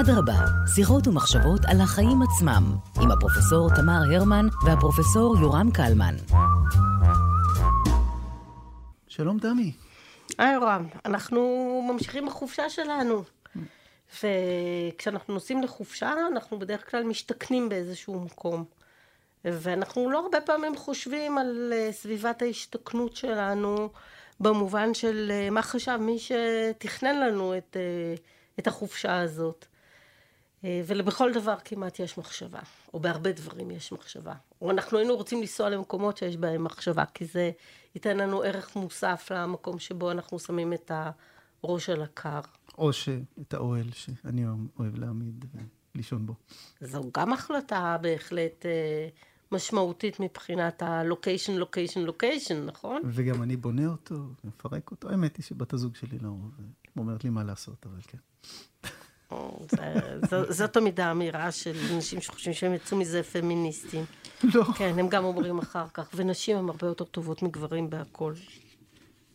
אדרבה, שיחות ומחשבות על החיים עצמם, עם הפרופסור תמר הרמן והפרופסור יורם קלמן. שלום תמי. היי יורם, אנחנו ממשיכים בחופשה שלנו. וכשאנחנו נוסעים לחופשה, אנחנו בדרך כלל משתכנים באיזשהו מקום. ואנחנו לא הרבה פעמים חושבים על אה, סביבת ההשתכנות שלנו, במובן של אה, מה חשב מי שתכנן לנו את, אה, את החופשה הזאת. ובכל דבר כמעט יש מחשבה, או בהרבה דברים יש מחשבה. או אנחנו היינו רוצים לנסוע למקומות שיש בהם מחשבה, כי זה ייתן לנו ערך מוסף למקום שבו אנחנו שמים את הראש על הקר. או שאת האוהל שאני אוהב להעמיד ולישון בו. זו גם החלטה בהחלט אה, משמעותית מבחינת הלוקיישן, לוקיישן, לוקיישן, נכון? וגם אני בונה אותו, מפרק אותו. האמת היא שבת הזוג שלי לא אומרת לי מה לעשות, אבל כן. זאת תמיד האמירה של אנשים שחושבים שהם יצאו מזה פמיניסטים. לא. כן, הם גם אומרים אחר כך, ונשים הן הרבה יותר טובות מגברים בהכל.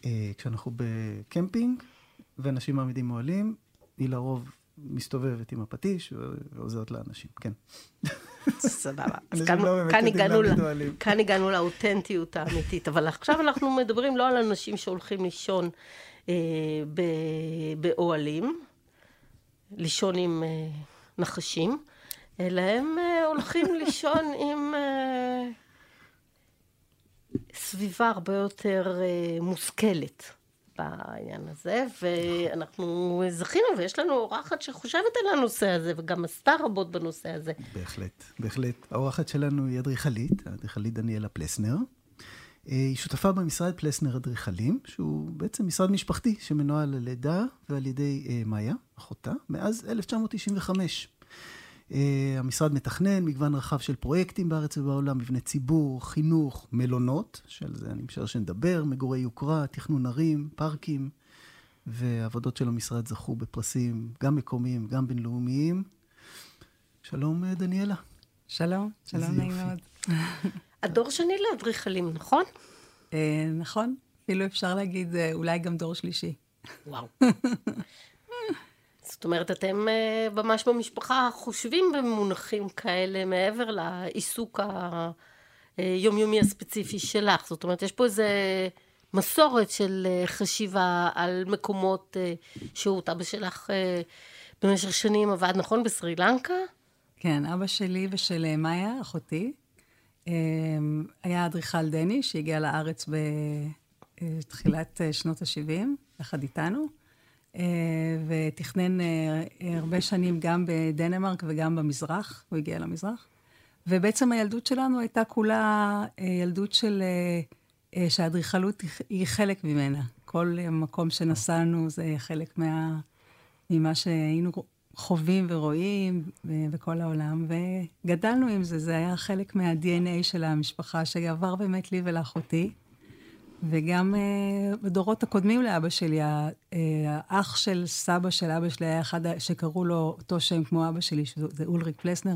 אה, כשאנחנו בקמפינג, ואנשים מעמידים אוהלים, היא לרוב מסתובבת עם הפטיש ועוזרת לאנשים, כן. סבבה. אז כאן, לא כאן, הגענו כאן הגענו לאותנטיות האמיתית, אבל עכשיו אנחנו מדברים לא על אנשים שהולכים לישון אה, באוהלים, לישון עם אה, נחשים, אלא הם אה, הולכים לישון עם אה, סביבה הרבה יותר מושכלת. בעניין הזה, ואנחנו זכינו, ויש לנו אורחת שחושבת על הנושא הזה, וגם עשתה רבות בנושא הזה. בהחלט, בהחלט. האורחת שלנו היא אדריכלית, האדריכלית דניאלה פלסנר. אה, היא שותפה במשרד פלסנר אדריכלים, שהוא בעצם משרד משפחתי שמנוהל על ידה ועל ידי אה, מאיה, אחותה, מאז 1995. Uh, המשרד מתכנן מגוון רחב של פרויקטים בארץ ובעולם, מבני ציבור, חינוך, מלונות, שעל זה אני משער שנדבר, מגורי יוקרה, תכנון ערים, פארקים, ועבודות של המשרד זכו בפרסים גם מקומיים, גם בינלאומיים. שלום, דניאלה. שלום, שלום נעים מאוד. הדור שני לאדריכלים, נכון? Uh, נכון, אפילו אפשר להגיד אולי גם דור שלישי. וואו. זאת אומרת, אתם אה, ממש במשפחה חושבים במונחים כאלה מעבר לעיסוק היומיומי הספציפי שלך. זאת אומרת, יש פה איזה מסורת של אה, חשיבה על מקומות אה, שהות. אבא שלך במשך שנים עבד, נכון, בסרי לנקה? כן, אבא שלי ושל מאיה, אחותי, היה אדריכל דני שהגיע לארץ בתחילת שנות ה-70, יחד איתנו. אה, ותכנן אה, הרבה שנים גם בדנמרק וגם במזרח, הוא הגיע למזרח. ובעצם הילדות שלנו הייתה כולה אה, ילדות של, שהאדריכלות היא חלק ממנה. כל מקום שנסענו זה חלק מה, ממה שהיינו חווים ורואים בכל העולם, וגדלנו עם זה, זה היה חלק מה-DNA של המשפחה, שעבר באמת לי ולאחותי. וגם uh, בדורות הקודמים לאבא שלי, uh, האח של סבא של אבא שלי היה אחד שקראו לו אותו שם כמו אבא שלי, שזה אולריק פלסנר.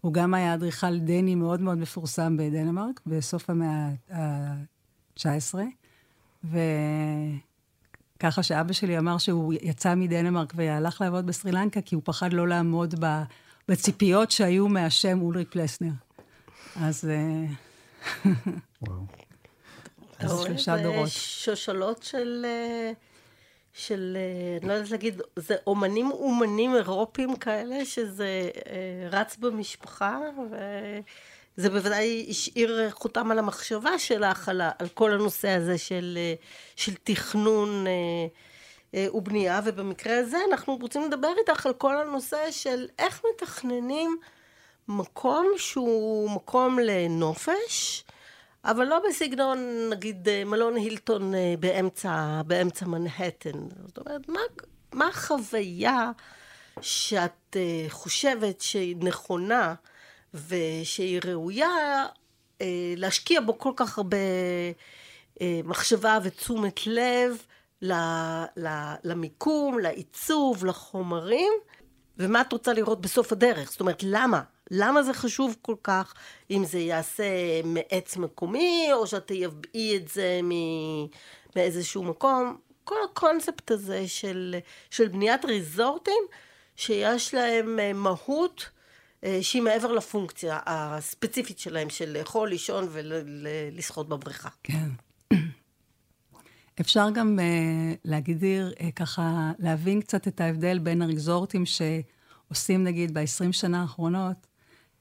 הוא גם היה אדריכל דני מאוד מאוד מפורסם בדנמרק, בסוף המאה ה-19. וככה שאבא שלי אמר שהוא יצא מדנמרק והלך לעבוד בסרי לנקה, כי הוא פחד לא לעמוד בציפיות שהיו מהשם אולריק פלסנר. אז... אה, וואו. אז שלושה דורות. שושלות של... אה, של, אה, אני לא יודעת להגיד, זה אומנים אומנים אירופים כאלה, שזה אה, רץ במשפחה, וזה בוודאי השאיר חותם על המחשבה שלך, על, על כל הנושא הזה של, של תכנון ובנייה, ובמקרה הזה אנחנו רוצים לדבר איתך על כל הנושא של איך מתכננים מקום שהוא מקום לנופש, אבל לא בסגנון, נגיד, אה, מלון הילטון אה, באמצע, באמצע מנהטן. זאת אומרת, מה, מה החוויה שאת אה, חושבת שהיא נכונה ושהיא ראויה להשקיע בו כל כך הרבה מחשבה ותשומת לב למיקום, לעיצוב, לחומרים, ומה את רוצה לראות בסוף הדרך? זאת אומרת, למה? למה זה חשוב כל כך, אם זה ייעשה מעץ מקומי, או שאת תייבאי את זה מאיזשהו מקום. כל הקונספט הזה של, של בניית ריזורטים, שיש להם אה, מהות אה, שהיא מעבר לפונקציה הספציפית שלהם של לאכול, לישון ולשחות בבריכה. כן. אפשר גם uh, להגדיר, uh, ככה, להבין קצת את ההבדל בין הריזורטים שעושים, נגיד, ב-20 שנה האחרונות,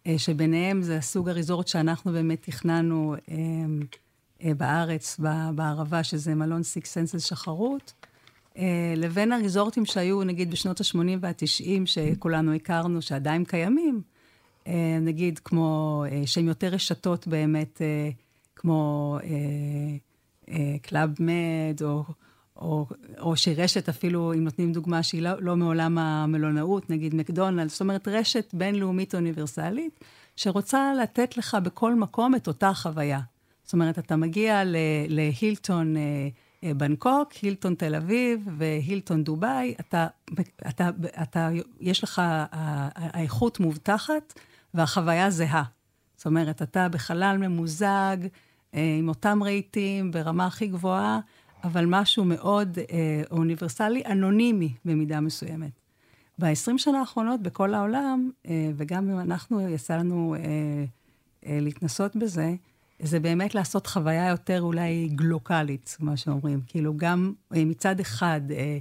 uh, שביניהם זה הסוג הריזורט שאנחנו באמת תכננו uh, uh, בארץ, בערבה, שזה מלון סיקס סנסס שחרות, לבין הריזורטים שהיו, נגיד, בשנות ה-80 וה-90, שכולנו הכרנו, שעדיין קיימים, uh, נגיד, כמו, uh, שהם יותר רשתות באמת, כמו... קלאב מד, או, או, או שרשת אפילו, אם נותנים דוגמה שהיא לא, לא מעולם המלונאות, נגיד מקדונלד, זאת אומרת רשת בינלאומית אוניברסלית, שרוצה לתת לך בכל מקום את אותה חוויה. זאת אומרת, אתה מגיע להילטון אה, אה, בנקוק, הילטון תל אביב והילטון דובאי, אתה, אתה, אתה, יש לך, האיכות מובטחת והחוויה זהה. זאת אומרת, אתה בחלל ממוזג, אה, עם אותם רהיטים, ברמה הכי גבוהה, אבל משהו מאוד אה, אוניברסלי, אנונימי במידה מסוימת. ב-20 שנה האחרונות בכל העולם, אה, וגם אם אנחנו, יצא לנו אה, אה, להתנסות בזה, זה באמת לעשות חוויה יותר אולי גלוקלית, כמו שאומרים. כאילו, גם אה, מצד אחד, אה,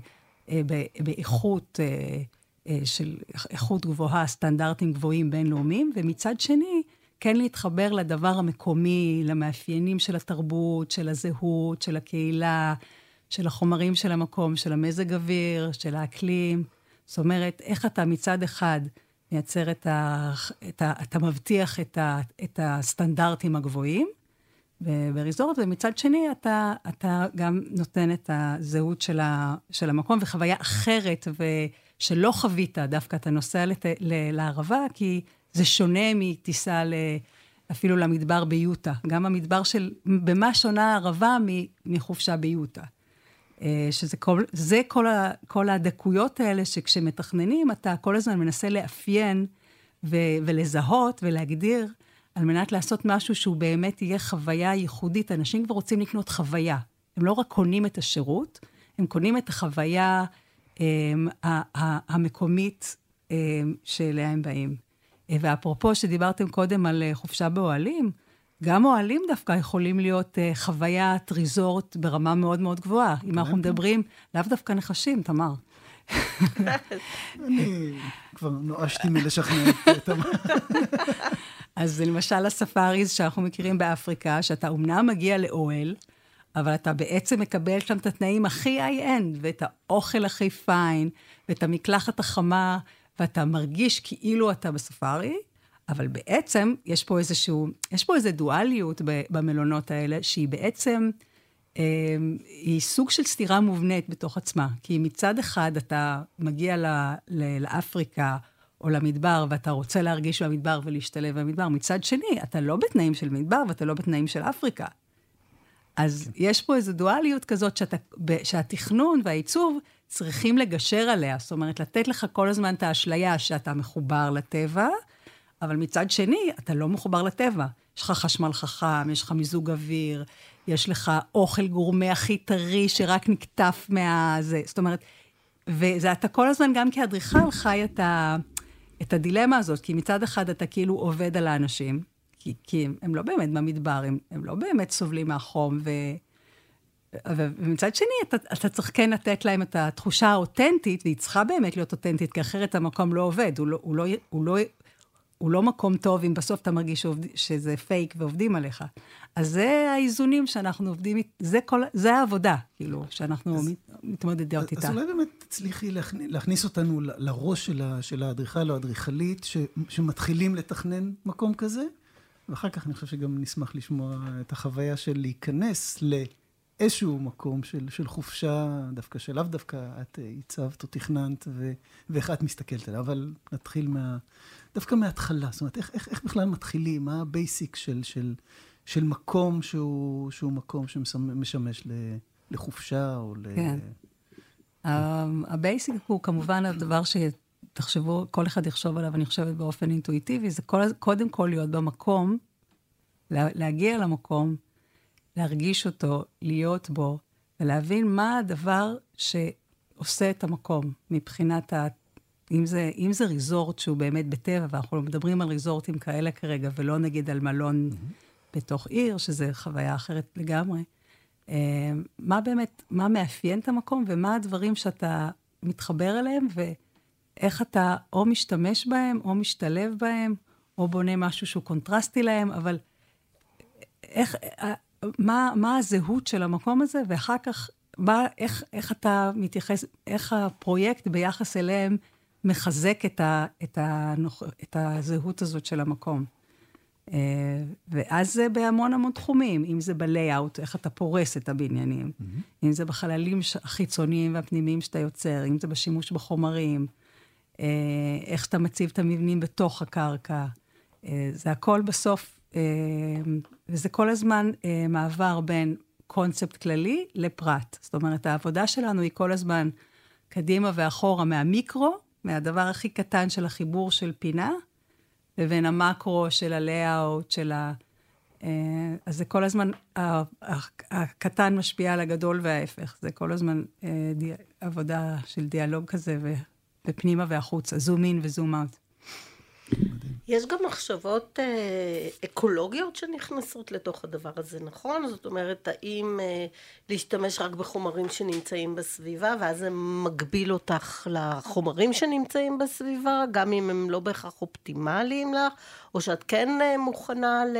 אה, באיכות אה, אה, של איכות גבוהה, סטנדרטים גבוהים בינלאומיים, ומצד שני, כן להתחבר לדבר המקומי, למאפיינים של התרבות, של הזהות, של הקהילה, של החומרים של המקום, של המזג אוויר, של האקלים. זאת אומרת, איך אתה מצד אחד מייצר את ה... את ה אתה מבטיח את, ה, את הסטנדרטים הגבוהים בריזורט, ומצד שני אתה, אתה גם נותן את הזהות של, ה, של המקום וחוויה אחרת, ושלא חווית, דווקא אתה נוסע לת, ל, לערבה, כי זה שונה מטיסה ל... אפילו למדבר ביוטה. גם המדבר של... במה שונה הערבה מחופשה ביוטה? אה, שזה כל, זה כל, ה, כל הדקויות האלה שכשמתכננים, אתה כל הזמן מנסה לאפיין ו, ולזהות ולהגדיר, על מנת לעשות משהו שהוא באמת יהיה חוויה ייחודית. אנשים כבר רוצים לקנות חוויה. הם לא רק קונים את השירות, הם קונים את החוויה הם, אה, המקומית הם, שאליה הם באים. אה, ואפרופו שדיברתם קודם על אה, חופשה באוהלים, גם אוהלים דווקא יכולים להיות uh, חוויית ריזורט ברמה מאוד מאוד גבוהה. אם אנחנו מדברים, לאו דווקא נחשים, תמר. אני כבר נואשתי מלשכנע את תמר. אז למשל הספאריז שאנחנו מכירים באפריקה, שאתה אומנם מגיע לאוהל, אבל אתה בעצם מקבל שם את התנאים הכי איי-אנד, ואת האוכל הכי פיין, ואת המקלחת החמה, ואתה מרגיש כאילו אתה בספארי, אבל בעצם יש פה איזשהו, יש פה איזו דואליות במלונות האלה, שהיא בעצם, אה, היא סוג של סתירה מובנית בתוך עצמה. כי מצד אחד אתה מגיע ל, ל, לאפריקה, או למדבר, ואתה רוצה להרגיש במדבר ולהשתלב במדבר. מצד שני, אתה לא בתנאים של מדבר ואתה לא בתנאים של אפריקה. אז יש פה איזו דואליות כזאת שאתה, שהתכנון והעיצוב צריכים לגשר עליה. זאת אומרת, לתת לך כל הזמן את האשליה שאתה מחובר לטבע, אבל מצד שני, אתה לא מחובר לטבע. יש לך חשמל חכם, יש לך מיזוג אוויר, יש לך אוכל גורמה הכי טרי שרק נקטף מה... זה, זאת אומרת, וזה אתה כל הזמן, גם כאדריכל, חי את, ה, את הדילמה הזאת, כי מצד אחד אתה כאילו עובד על האנשים, כי, כי הם, הם לא באמת במדבר, הם, הם לא באמת סובלים מהחום, ו... ומצד שני, אתה, אתה צריך כן לתת להם את התחושה האותנטית, והיא צריכה באמת להיות אותנטית, כי אחרת המקום לא עובד, הוא לא, הוא לא, הוא לא, הוא לא מקום טוב אם בסוף אתה מרגיש שעובד, שזה פייק ועובדים עליך. אז זה האיזונים שאנחנו עובדים, זה, כל, זה העבודה, כאילו, שאנחנו אז, מתמודדות איתה. אז אולי באמת תצליחי להכניס, להכניס אותנו לראש של האדריכל או האדריכלית, שמתחילים לתכנן מקום כזה, ואחר כך אני חושב שגם נשמח לשמוע את החוויה של להיכנס ל... איזשהו מקום של, של חופשה, דווקא שלאו דווקא את עיצבת או תכננת, ו, ואיך את מסתכלת עליה, אבל נתחיל מה, דווקא מההתחלה, זאת אומרת, איך, איך, איך בכלל מתחילים, מה ה basic של, של, של מקום שהוא, שהוא מקום שמשמש לחופשה או ל... כן. ה basic הוא כמובן הדבר שתחשבו, כל אחד יחשוב עליו, אני חושבת באופן אינטואיטיבי, זה כל, קודם כל להיות במקום, להגיע למקום, להרגיש אותו, להיות בו, ולהבין מה הדבר שעושה את המקום מבחינת אם זה, אם זה ריזורט שהוא באמת בטבע, ואנחנו מדברים על ריזורטים כאלה כרגע, ולא נגיד על מלון mm-hmm. בתוך עיר, שזה חוויה אחרת לגמרי, אה, מה באמת, מה מאפיין את המקום, ומה הדברים שאתה מתחבר אליהם, ואיך אתה או משתמש בהם, או משתלב בהם, או בונה משהו שהוא קונטרסטי להם, אבל איך, אה, מה, מה הזהות של המקום הזה, ואחר כך, מה, איך, איך אתה מתייחס, איך הפרויקט ביחס אליהם מחזק את, ה, את, הנוח, את הזהות הזאת של המקום. אה, ואז זה בהמון המון תחומים, אם זה בלייאאוט, איך אתה פורס את הבניינים, mm-hmm. אם זה בחללים החיצוניים והפנימיים שאתה יוצר, אם זה בשימוש בחומרים, אה, איך שאתה מציב את המבנים בתוך הקרקע. אה, זה הכל בסוף, וזה כל הזמן מעבר בין קונספט כללי לפרט. זאת אומרת, העבודה שלנו היא כל הזמן קדימה ואחורה מהמיקרו מהדבר הכי קטן של החיבור של פינה, לבין המקרו של הלייאאוט, של ה... אה, אז זה כל הזמן, הקטן משפיע על הגדול וההפך. זה כל הזמן אה, עבודה של דיאלוג כזה, ופנימה והחוצה, זום אין וזום אאוט. יש גם מחשבות אה, אקולוגיות שנכנסות לתוך הדבר הזה, נכון? זאת אומרת, האם אה, להשתמש רק בחומרים שנמצאים בסביבה, ואז זה מגביל אותך לחומרים שנמצאים בסביבה, גם אם הם לא בהכרח אופטימליים לך, או שאת כן אה, מוכנה ל...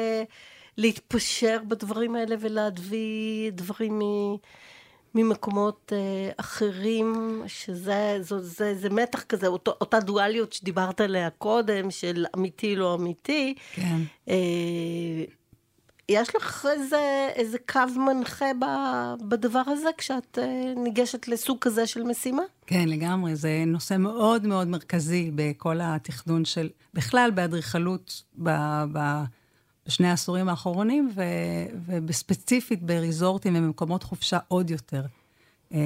להתפשר בדברים האלה ולהביא דברים מ... ממקומות אה, אחרים, שזה זה, זה, זה מתח כזה, אותו, אותה דואליות שדיברת עליה קודם, של אמיתי לא אמיתי. כן. אה, יש לך איזה, איזה קו מנחה ב, בדבר הזה כשאת אה, ניגשת לסוג כזה של משימה? כן, לגמרי. זה נושא מאוד מאוד מרכזי בכל התכנון של, בכלל באדריכלות, ב... ב בשני העשורים האחרונים, ו, ובספציפית בריזורטים ובמקומות חופשה עוד יותר. אה,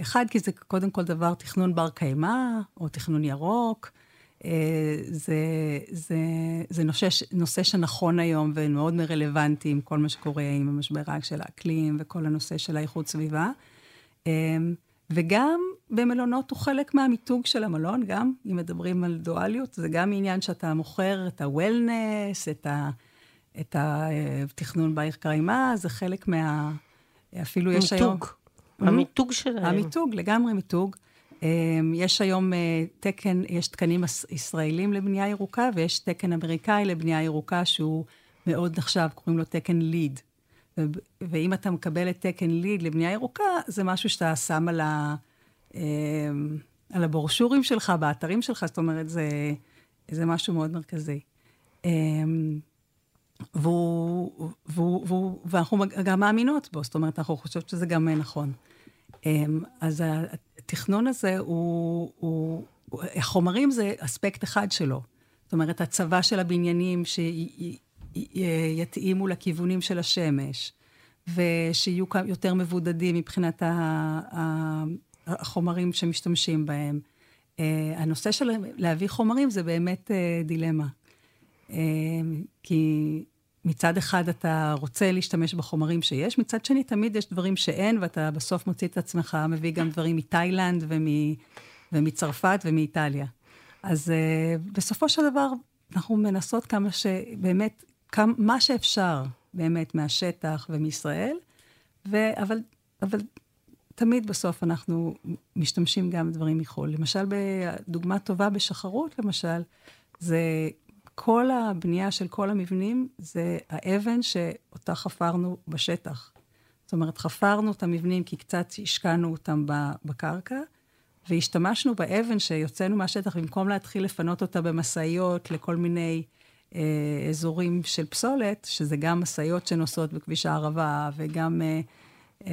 אחד, כי זה קודם כל דבר תכנון בר קיימא, או תכנון ירוק. אה, זה, זה, זה נושא, נושא שנכון היום ומאוד רלוונטי עם כל מה שקורה עם המשבר של האקלים וכל הנושא של האיכות סביבה. אה, וגם במלונות הוא חלק מהמיתוג של המלון, גם אם מדברים על דואליות, זה גם עניין שאתה מוכר את ה-wellness, את ה... את התכנון בעיר קיימה, זה חלק מה... אפילו. יש היום... מיתוג. המיתוג שלהם. המיתוג, לגמרי מיתוג. אמ, יש היום אה, תקן, יש תקנים ישראלים לבנייה ירוקה, ויש תקן אמריקאי לבנייה ירוקה שהוא מאוד נחשב, קוראים לו תקן ליד. ואם אתה מקבל את תקן ליד לבנייה ירוקה, זה משהו שאתה שם על, ה, אמ, על הברשורים שלך, באתרים שלך, זאת אומרת, זה, זה משהו מאוד מרכזי. ואנחנו גם מאמינות בו, זאת אומרת, אנחנו חושבות שזה גם נכון. אמ, אז התכנון הזה הוא, הוא, החומרים זה אספקט אחד שלו. זאת אומרת, הצבה של הבניינים שיתאימו לכיוונים של השמש, ושיהיו יותר מבודדים מבחינת החומרים שמשתמשים בהם. אה, הנושא של להביא חומרים זה באמת אה, דילמה. אמ, כי מצד אחד אתה רוצה להשתמש בחומרים שיש, מצד שני תמיד יש דברים שאין, ואתה בסוף מוציא את עצמך, מביא גם דברים מתאילנד ומ, ומצרפת ומאיטליה. אז uh, בסופו של דבר, אנחנו מנסות כמה ש... באמת, כמה, מה שאפשר באמת מהשטח ומישראל, ו, אבל, אבל תמיד בסוף אנחנו משתמשים גם בדברים מחו"ל. למשל, דוגמה טובה בשחרות, למשל, זה כל הבנייה של כל המבנים זה האבן שאותה חפרנו בשטח. זאת אומרת, חפרנו את המבנים כי קצת השקענו אותם בקרקע, והשתמשנו באבן שיוצאנו מהשטח, במקום להתחיל לפנות אותה במשאיות לכל מיני אה, אזורים של פסולת, שזה גם משאיות שנוסעות בכביש הערבה, וגם אה, אה,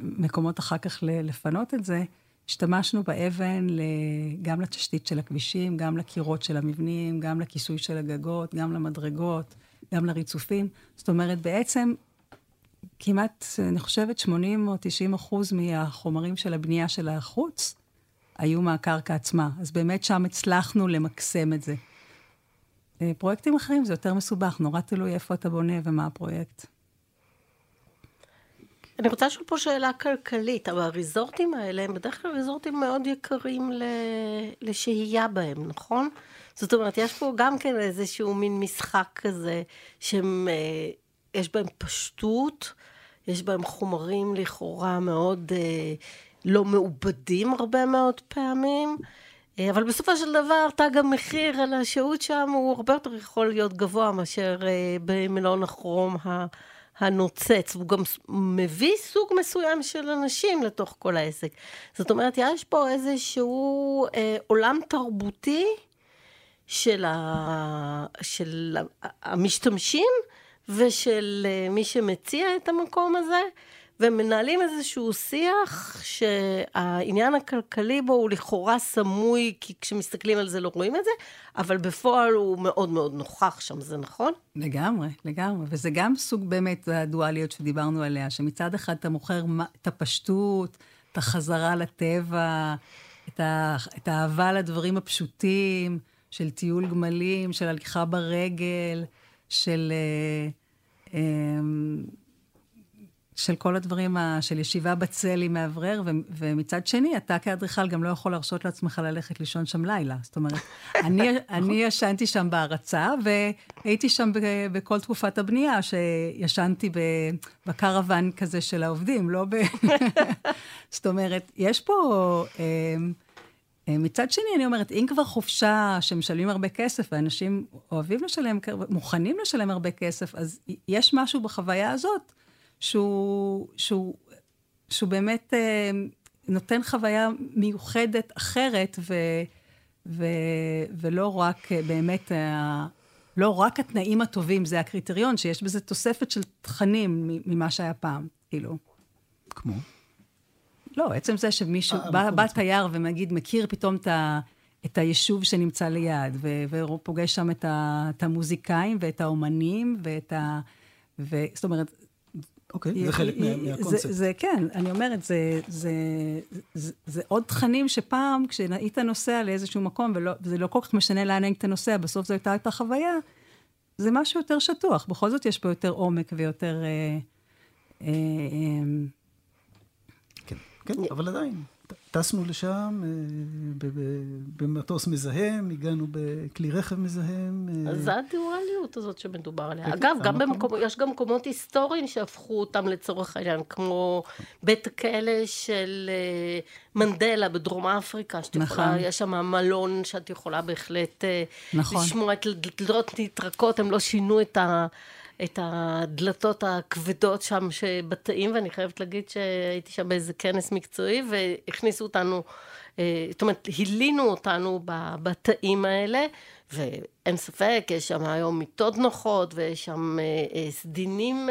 מקומות אחר כך לפנות את זה, השתמשנו באבן גם לתשתית של הכבישים, גם לקירות של המבנים, גם לכיסוי של הגגות, גם למדרגות, גם לריצופים. זאת אומרת, בעצם כמעט, אני חושבת, 80 או 90 אחוז מהחומרים של הבנייה של החוץ היו מהקרקע עצמה. אז באמת שם הצלחנו למקסם את זה. אה, פרויקטים אחרים זה יותר מסובך, נורא תלוי איפה אתה בונה ומה הפרויקט. אני רוצה לשאול פה שאלה כלכלית, אבל הריזורטים האלה הם בדרך כלל ריזורטים מאוד יקרים. לשהייה בהם, נכון? זאת אומרת, יש פה גם כן איזשהו מין משחק כזה, שיש אה, בהם פשטות, יש בהם חומרים לכאורה מאוד אה, לא מעובדים הרבה מאוד פעמים. אה, אבל בסופו של דבר, תג המחיר על השהות שם הוא הרבה יותר יכול להיות גבוה מאשר אה, במלון הכרום הנוצץ. הוא גם מביא סוג מסוים של אנשים לתוך כל העסק. זאת אומרת, יש פה איזשהו אה, עולם תרבותי של, ה, של המשתמשים ושל אה, מי שמציע את המקום הזה. ומנהלים איזשהו שיח שהעניין הכלכלי בו הוא לכאורה סמוי, כי כשמסתכלים על זה לא רואים את זה, אבל בפועל הוא מאוד מאוד נוכח שם, זה נכון? לגמרי, לגמרי. וזה גם סוג באמת הדואליות שדיברנו עליה, שמצד אחד אתה מוכר את הפשטות, את החזרה לטבע, את, ה, את האהבה לדברים הפשוטים, של טיול גמלים, של הליכה ברגל, של... אה, אה, של כל הדברים, ה, של ישיבה בצל עם מאוורר, ו, ומצד שני, אתה כאדריכל גם לא יכול להרשות לעצמך ללכת לישון שם לילה. זאת אומרת, אני, אני ישנתי שם בהרצה, והייתי שם ב, בכל תקופת הבנייה, שישנתי בקרוון כזה של העובדים, לא ב... זאת אומרת, יש פה... אה, אה, מצד שני, אני אומרת, אם כבר חופשה שמשלמים הרבה כסף, ואנשים אוהבים לשלם, מוכנים לשלם הרבה כסף, אז יש משהו בחוויה הזאת שהוא, שהוא, שהוא באמת אה, נותן חוויה מיוחדת אחרת, ו, ו, ולא רק אה, באמת, אה, לא רק התנאים הטובים, זה הקריטריון, שיש בזה תוספת של תכנים ממה שהיה פעם, כאילו. כמו? לא, עצם זה שמישהו, 아, בא, בא תייר ונגיד מכיר פתאום את, ה, את היישוב שנמצא ליד, ו, והוא פוגש שם את, ה, את המוזיקאים ואת האומנים ואת ה... ו, זאת אומרת, אוקיי, זה חלק מהקונספט. זה, זה כן, אני אומרת, זה, זה, זה, זה עוד תכנים שפעם, כשהיית נוסע לאיזשהו מקום, וזה לא כל כך משנה לאן היית נוסע, בסוף זו הייתה אותה חוויה, זה משהו יותר שטוח. בכל זאת יש פה יותר עומק ויותר... אה, אה, אה, כן, כן, אבל עדיין. טסנו לשם אה, במטוס מזהם, הגענו בכלי רכב מזהם. אה. אז זה הדואליות הזאת שמדובר עליה. אגב, גם במקום, יש גם מקומות היסטוריים שהפכו אותם לצורך העניין, כמו בית הכלא של אה, מנדלה בדרום אפריקה, שאת יכולה, נכון. יש שם מלון שאת יכולה בהחלט נכון. לשמוע את דלתות נטרקות, הם לא שינו את ה... את הדלתות הכבדות שם שבתאים, ואני חייבת להגיד שהייתי שם באיזה כנס מקצועי, והכניסו אותנו, אה, זאת אומרת, הלינו אותנו בתאים האלה, ואין ספק, יש שם היום מיטות נוחות, ויש שם אה, אה, סדינים...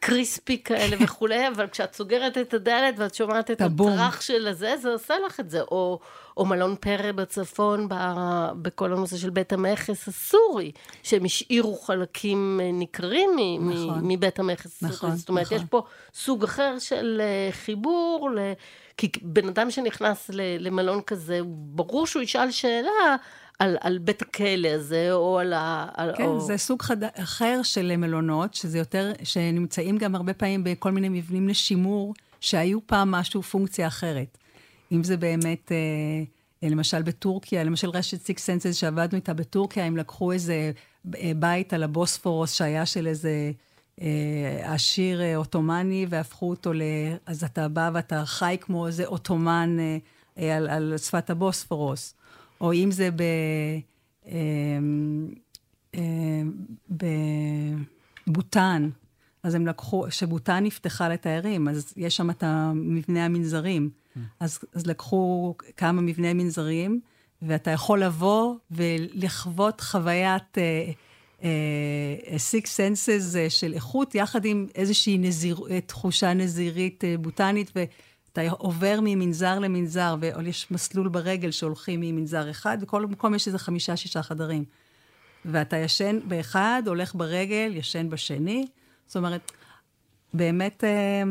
קריספי כאלה וכולי, אבל כשאת סוגרת את הדלת ואת שומעת את הטראח של הזה, זה עושה לך את זה. או, או מלון פרא בצפון, ב, בכל הנושא של בית המכס הסורי, שהם השאירו חלקים אה, ניכרים נכון. מבית המכס. נכון, זאת אומרת, נכון. יש פה סוג אחר של אה, חיבור, ל... כי בן אדם שנכנס למלון כזה, ברור שהוא ישאל שאלה, על, על בית הכלא הזה, או על ה... כן, או... זה סוג חד... אחר של מלונות, שזה יותר, שנמצאים גם הרבה פעמים בכל מיני מבנים לשימור, שהיו פעם משהו, פונקציה אחרת. אם זה באמת, אה, למשל בטורקיה, למשל רשת סיקס סנסס שעבדנו איתה בטורקיה, הם לקחו איזה אה, בית על הבוספורוס שהיה של איזה אה, עשיר אה, עות'מאני, והפכו אותו ל... אז אתה בא ואתה חי כמו איזה עות'מאן אה, אה, על, על שפת הבוספורוס. או אם זה ב... אה, אה, בבוטן, אז הם לקחו, שבוטן נפתחה לתיירים, אז יש שם את המבנה המנזרים. Mm. אז, אז לקחו כמה מבני מנזרים, ואתה יכול לבוא ולחוות חוויית סיקס uh, סנסס uh, של איכות, יחד עם איזושהי נזיר, תחושה נזירית uh, בוטנית, אתה עובר ממנזר למנזר, ויש מסלול ברגל שהולכים ממנזר אחד, וכל מקום יש איזה חמישה-שישה חדרים. ואתה ישן באחד, הולך ברגל, ישן בשני. זאת אומרת, באמת, אה,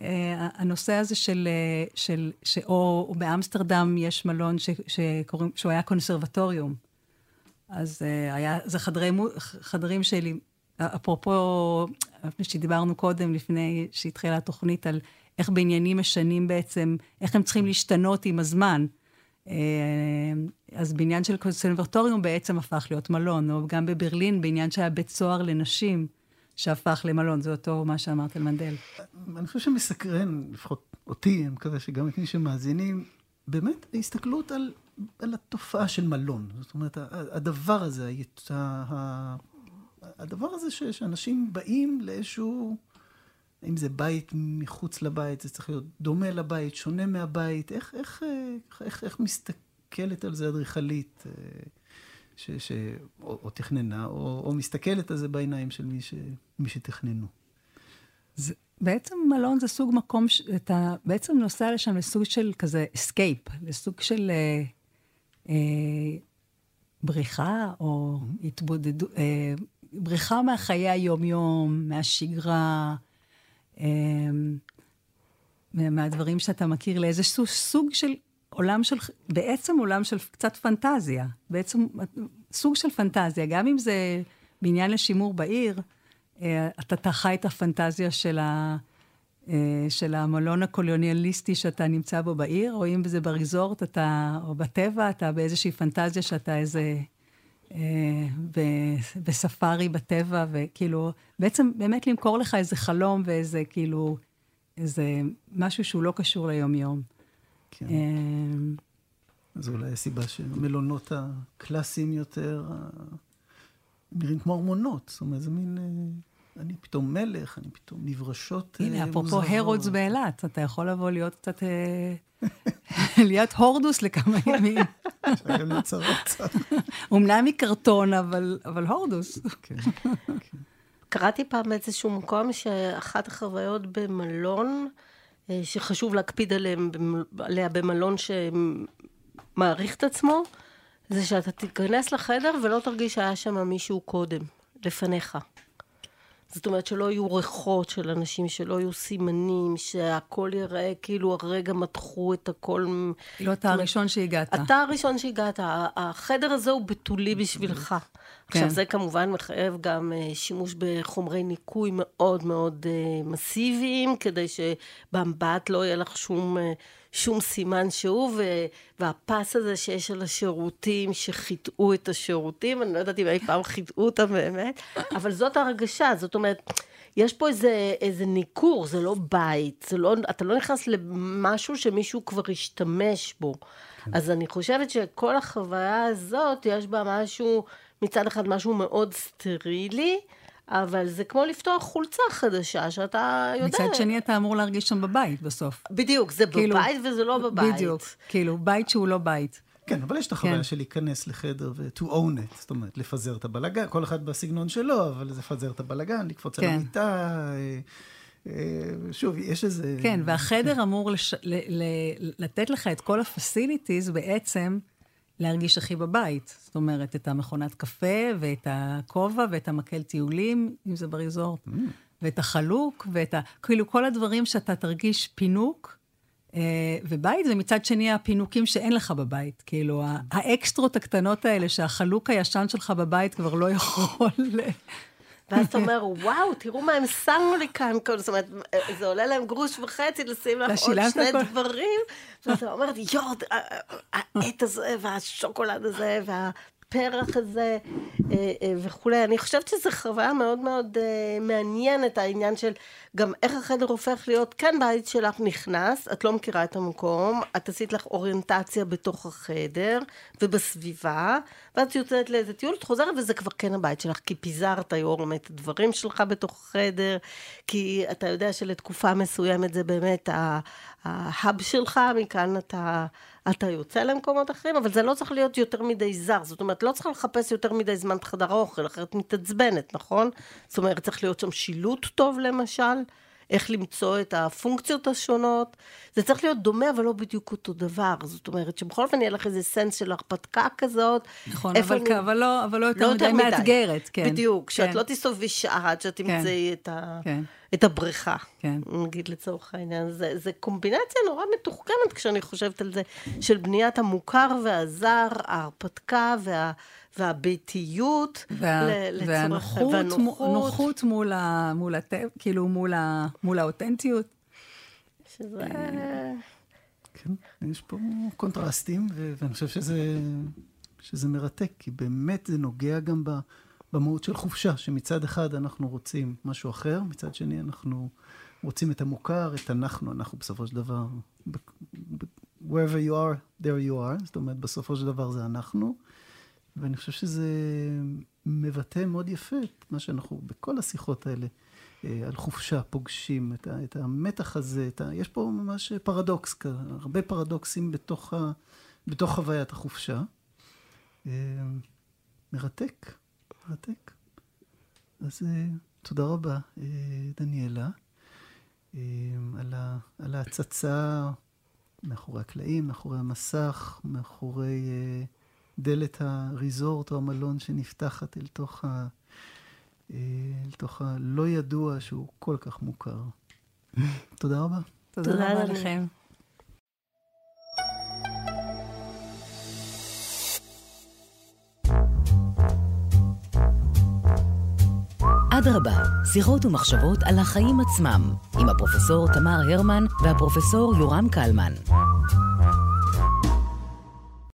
אה, הנושא הזה של, אה, של, ש, או, או באמסטרדם יש מלון ש, שקוראים, שהוא היה קונסרבטוריום. אז היה, זה חדרי, חדרים של אפרופו, שדיברנו קודם, לפני שהתחילה התוכנית, על איך בעניינים משנים בעצם, איך הם צריכים להשתנות עם הזמן. אה, אז בעניין של קונסרבטוריום בעצם הפך להיות מלון, או גם בברלין, בעניין שהיה בית סוהר לנשים, שהפך למלון. זה אותו מה שאמרת על מנדל. אני חושב שמסקרן, לפחות אותי, אני מקווה שגם את מי שמאזינים, באמת ההסתכלות על, על התופעה של מלון. זאת אומרת, הדבר הזה, הדבר הזה שאנשים באים לאיזשהו... אם זה בית מחוץ לבית, זה צריך להיות דומה לבית, שונה מהבית, איך, איך, איך, איך, איך מסתכלת על זה אדריכלית, אה, ש, ש, או, או תכננה, או, או מסתכלת על זה בעיניים של מי, ש, מי שתכננו. זה, בעצם מלון זה סוג מקום, ש, אתה בעצם נוסע לשם לסוג של כזה אסקייפ, לסוג של אה, אה, בריחה או mm-hmm. התבודדות, אה, בריחה מהחיי היום-יום, מהשגרה. אמ, מהדברים שאתה מכיר לאיזה סוג של עולם של, בעצם עולם של קצת פנטזיה. בעצם סוג של פנטזיה, גם אם זה בניין לשימור בעיר, אה, אתה חי את הפנטזיה של, ה, אה, של המלון הקולוניאליסטי שאתה נמצא בו בעיר, או אם זה בריזורט, אתה, או בטבע, אתה באיזושהי פנטזיה שאתה איזה בספארי בטבע, וכאילו, בעצם באמת למכור לך איזה חלום ואיזה כאילו, איזה משהו שהוא לא קשור ליום-יום. כן. אה, זו אולי הסיבה שהמלונות הקלאסיים יותר נראים כמו ארמונות. זאת אומרת, זה מין... אה, אני פתאום מלך, אני פתאום נברשות מוזרות. הנה, אפרופו הרודס באילת, אתה יכול לבוא להיות קצת... להיות הורדוס לכמה ימים. גם לצרות קצת. אומנם מקרטון, אבל הורדוס. כן, כן. קראתי פעם באיזשהו מקום שאחת החוויות במלון, אה, שחשוב להקפיד עליהם, עליה במלון שמעריך את עצמו, זה שאתה תיכנס לחדר ולא תרגיש שהיה שם מישהו קודם, לפניך. זאת אומרת שלא יהיו ריחות של אנשים, שלא יהיו סימנים, שהכל ייראה כאילו הרגע מתחו את הכל. לא אתה הראשון שהגעת. אתה הראשון שהגעת. החדר הזה הוא בתולי בשבילך. כן. עכשיו, זה כמובן מחייב גם אה, שימוש בחומרי ניקוי מאוד מאוד אה, מסיביים, כדי שבאמבט לא יהיה לך שום... שום סימן שהוא, והפס הזה שיש על השירותים, שחיטאו את השירותים, אני לא יודעת אם אי פעם חיטאו אותם באמת, אבל זאת הרגשה, זאת אומרת, יש פה איזה, איזה ניכור, זה לא בית, זה לא, אתה לא נכנס למשהו שמישהו כבר השתמש בו. כן. אז אני חושבת שכל החוויה הזאת, יש בה משהו, מצד אחד משהו מאוד סטרילי, אבל זה כמו לפתוח חולצה חדשה, שאתה יודע... מצד שני, אתה אמור להרגיש שם בבית בסוף. בדיוק, זה כאילו, בבית וזה לא בבית. בדיוק, כאילו, בית שהוא לא בית. כן, אבל יש את החוויה כן. של להיכנס לחדר ו- to own it, זאת אומרת, לפזר את הבלגן, כל אחד בסגנון שלו, אבל זה לפזר את הבלגן, לקפוץ כן. על המיטה. אה, אה, שוב, יש איזה... כן, והחדר כן. אמור לש... ל- ל- לתת לך את כל הפסיליטיז בעצם להרגיש הכי בבית. זאת אומרת, את המכונת קפה, ואת הכובע, ואת המקל טיולים, אם זה בריזורט, mm. ואת החלוק, ואת ה... כאילו, כל הדברים שאתה תרגיש פינוק. אה, ובית, ומצד שני הפינוקים שאין לך בבית. כאילו, האקסטרות הקטנות האלה שהחלוק הישן שלך בבית כבר לא יכול ואז אתה אומר, וואו, תראו מה הם שמו לי כאן, זאת אומרת, זה עולה להם גרוש וחצי לשים לך עוד שני דברים, ואתה אומר, יואו, העט הזה, והשוקולד הזה, וה... הפרח הזה אה, אה, וכולי. אני חושבת שזו חוויה מאוד מאוד אה, מעניינת, העניין של גם איך החדר הופך להיות, כן בית שלך נכנס, את לא מכירה את המקום, את עשית לך אוריינטציה בתוך החדר ובסביבה, ואת יוצאת לאיזה טיול, את חוזרת וזה כבר כן הבית שלך, כי פיזרת היום את הדברים שלך בתוך החדר, כי אתה יודע שלתקופה מסוימת זה באמת ההאב שלך, מכאן אתה... אתה יוצא למקומות אחרים, אבל זה לא צריך להיות יותר מדי זר. זאת אומרת, לא צריך לחפש יותר מדי זמן בחדר האוכל, אחרת מתעצבנת, נכון? זאת אומרת, צריך להיות שם שילוט טוב, למשל. איך למצוא את הפונקציות השונות. זה צריך להיות דומה, אבל לא בדיוק אותו דבר. זאת אומרת, שבכל אופן יהיה לך איזה סנס של הרפתקה כזאת. נכון, אבל, אני... אבל, לא, אבל לא יותר לא מדי מאתגרת, כן. בדיוק, כן. שאת לא תסתובבי שעה עד שאת כן. תמצאי כן. את, ה... כן. את הבריכה, כן. נגיד לצורך העניין. זה, זה קומבינציה נורא מתוחכמת כשאני חושבת על זה, של בניית המוכר והזר, ההרפתקה וה... והביתיות וה, לצורך... והנוחות, והנוחות, נוחות מול, ה, מול, הטבע, כאילו מול, ה, מול האותנטיות. שזה... כן, יש פה קונטרסטים, ו- ואני חושב שזה, שזה מרתק, כי באמת זה נוגע גם ב- במהות של חופשה, שמצד אחד אנחנו רוצים משהו אחר, מצד שני אנחנו רוצים את המוכר, את אנחנו, אנחנו בסופו של דבר, ב- ב- wherever you are, there you are, זאת אומרת, בסופו של דבר זה אנחנו, ואני חושב שזה מבטא מאוד יפה את מה שאנחנו, בכל השיחות האלה, אה, על חופשה, פוגשים, את, ה, את המתח הזה, את ה, יש פה ממש פרדוקס, הרבה פרדוקסים בתוך, ה, בתוך חוויית החופשה. אה, מרתק, מרתק. אז אה, תודה רבה, אה, דניאלה, אה, על, ה, על ההצצה מאחורי הקלעים, מאחורי המסך, מאחורי אה, דלת הריזורט או המלון שנפתחת אל תוך ה... אה, אל תוך הלא ידוע שהוא כל כך מוכר. תודה רבה. תודה, תודה רבה. לכם. אדרבה, שיחות ומחשבות על החיים עצמם, עם הפרופסור תמר הרמן והפרופסור יורם קלמן.